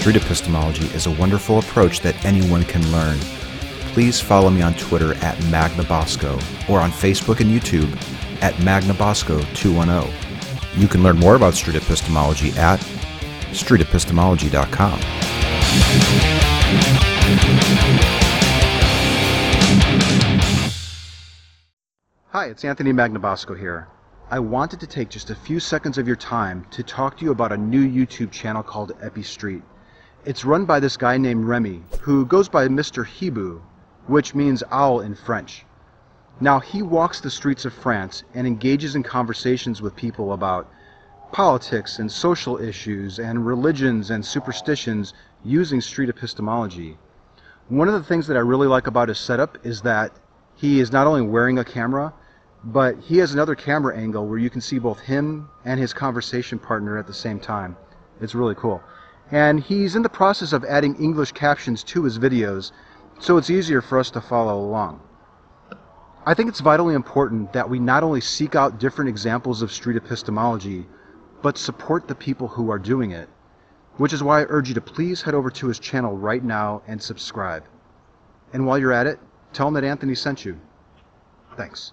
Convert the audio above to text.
street epistemology is a wonderful approach that anyone can learn. Please follow me on Twitter at MagnaBosco or on Facebook and YouTube at MagnaBosco210. You can learn more about street epistemology at streetepistemology.com. Hi, it's Anthony Magnabosco here. I wanted to take just a few seconds of your time to talk to you about a new YouTube channel called Epistreet. It's run by this guy named Rémi, who goes by Mr. Hibou, which means owl in French. Now, he walks the streets of France and engages in conversations with people about politics and social issues and religions and superstitions using street epistemology. One of the things that I really like about his setup is that he is not only wearing a camera, but he has another camera angle where you can see both him and his conversation partner at the same time. It's really cool. And he's in the process of adding English captions to his videos, so it's easier for us to follow along. I think it's vitally important that we not only seek out different examples of street epistemology, but support the people who are doing it. Which is why I urge you to please head over to his channel right now and subscribe. And while you're at it, tell him that Anthony sent you. Thanks.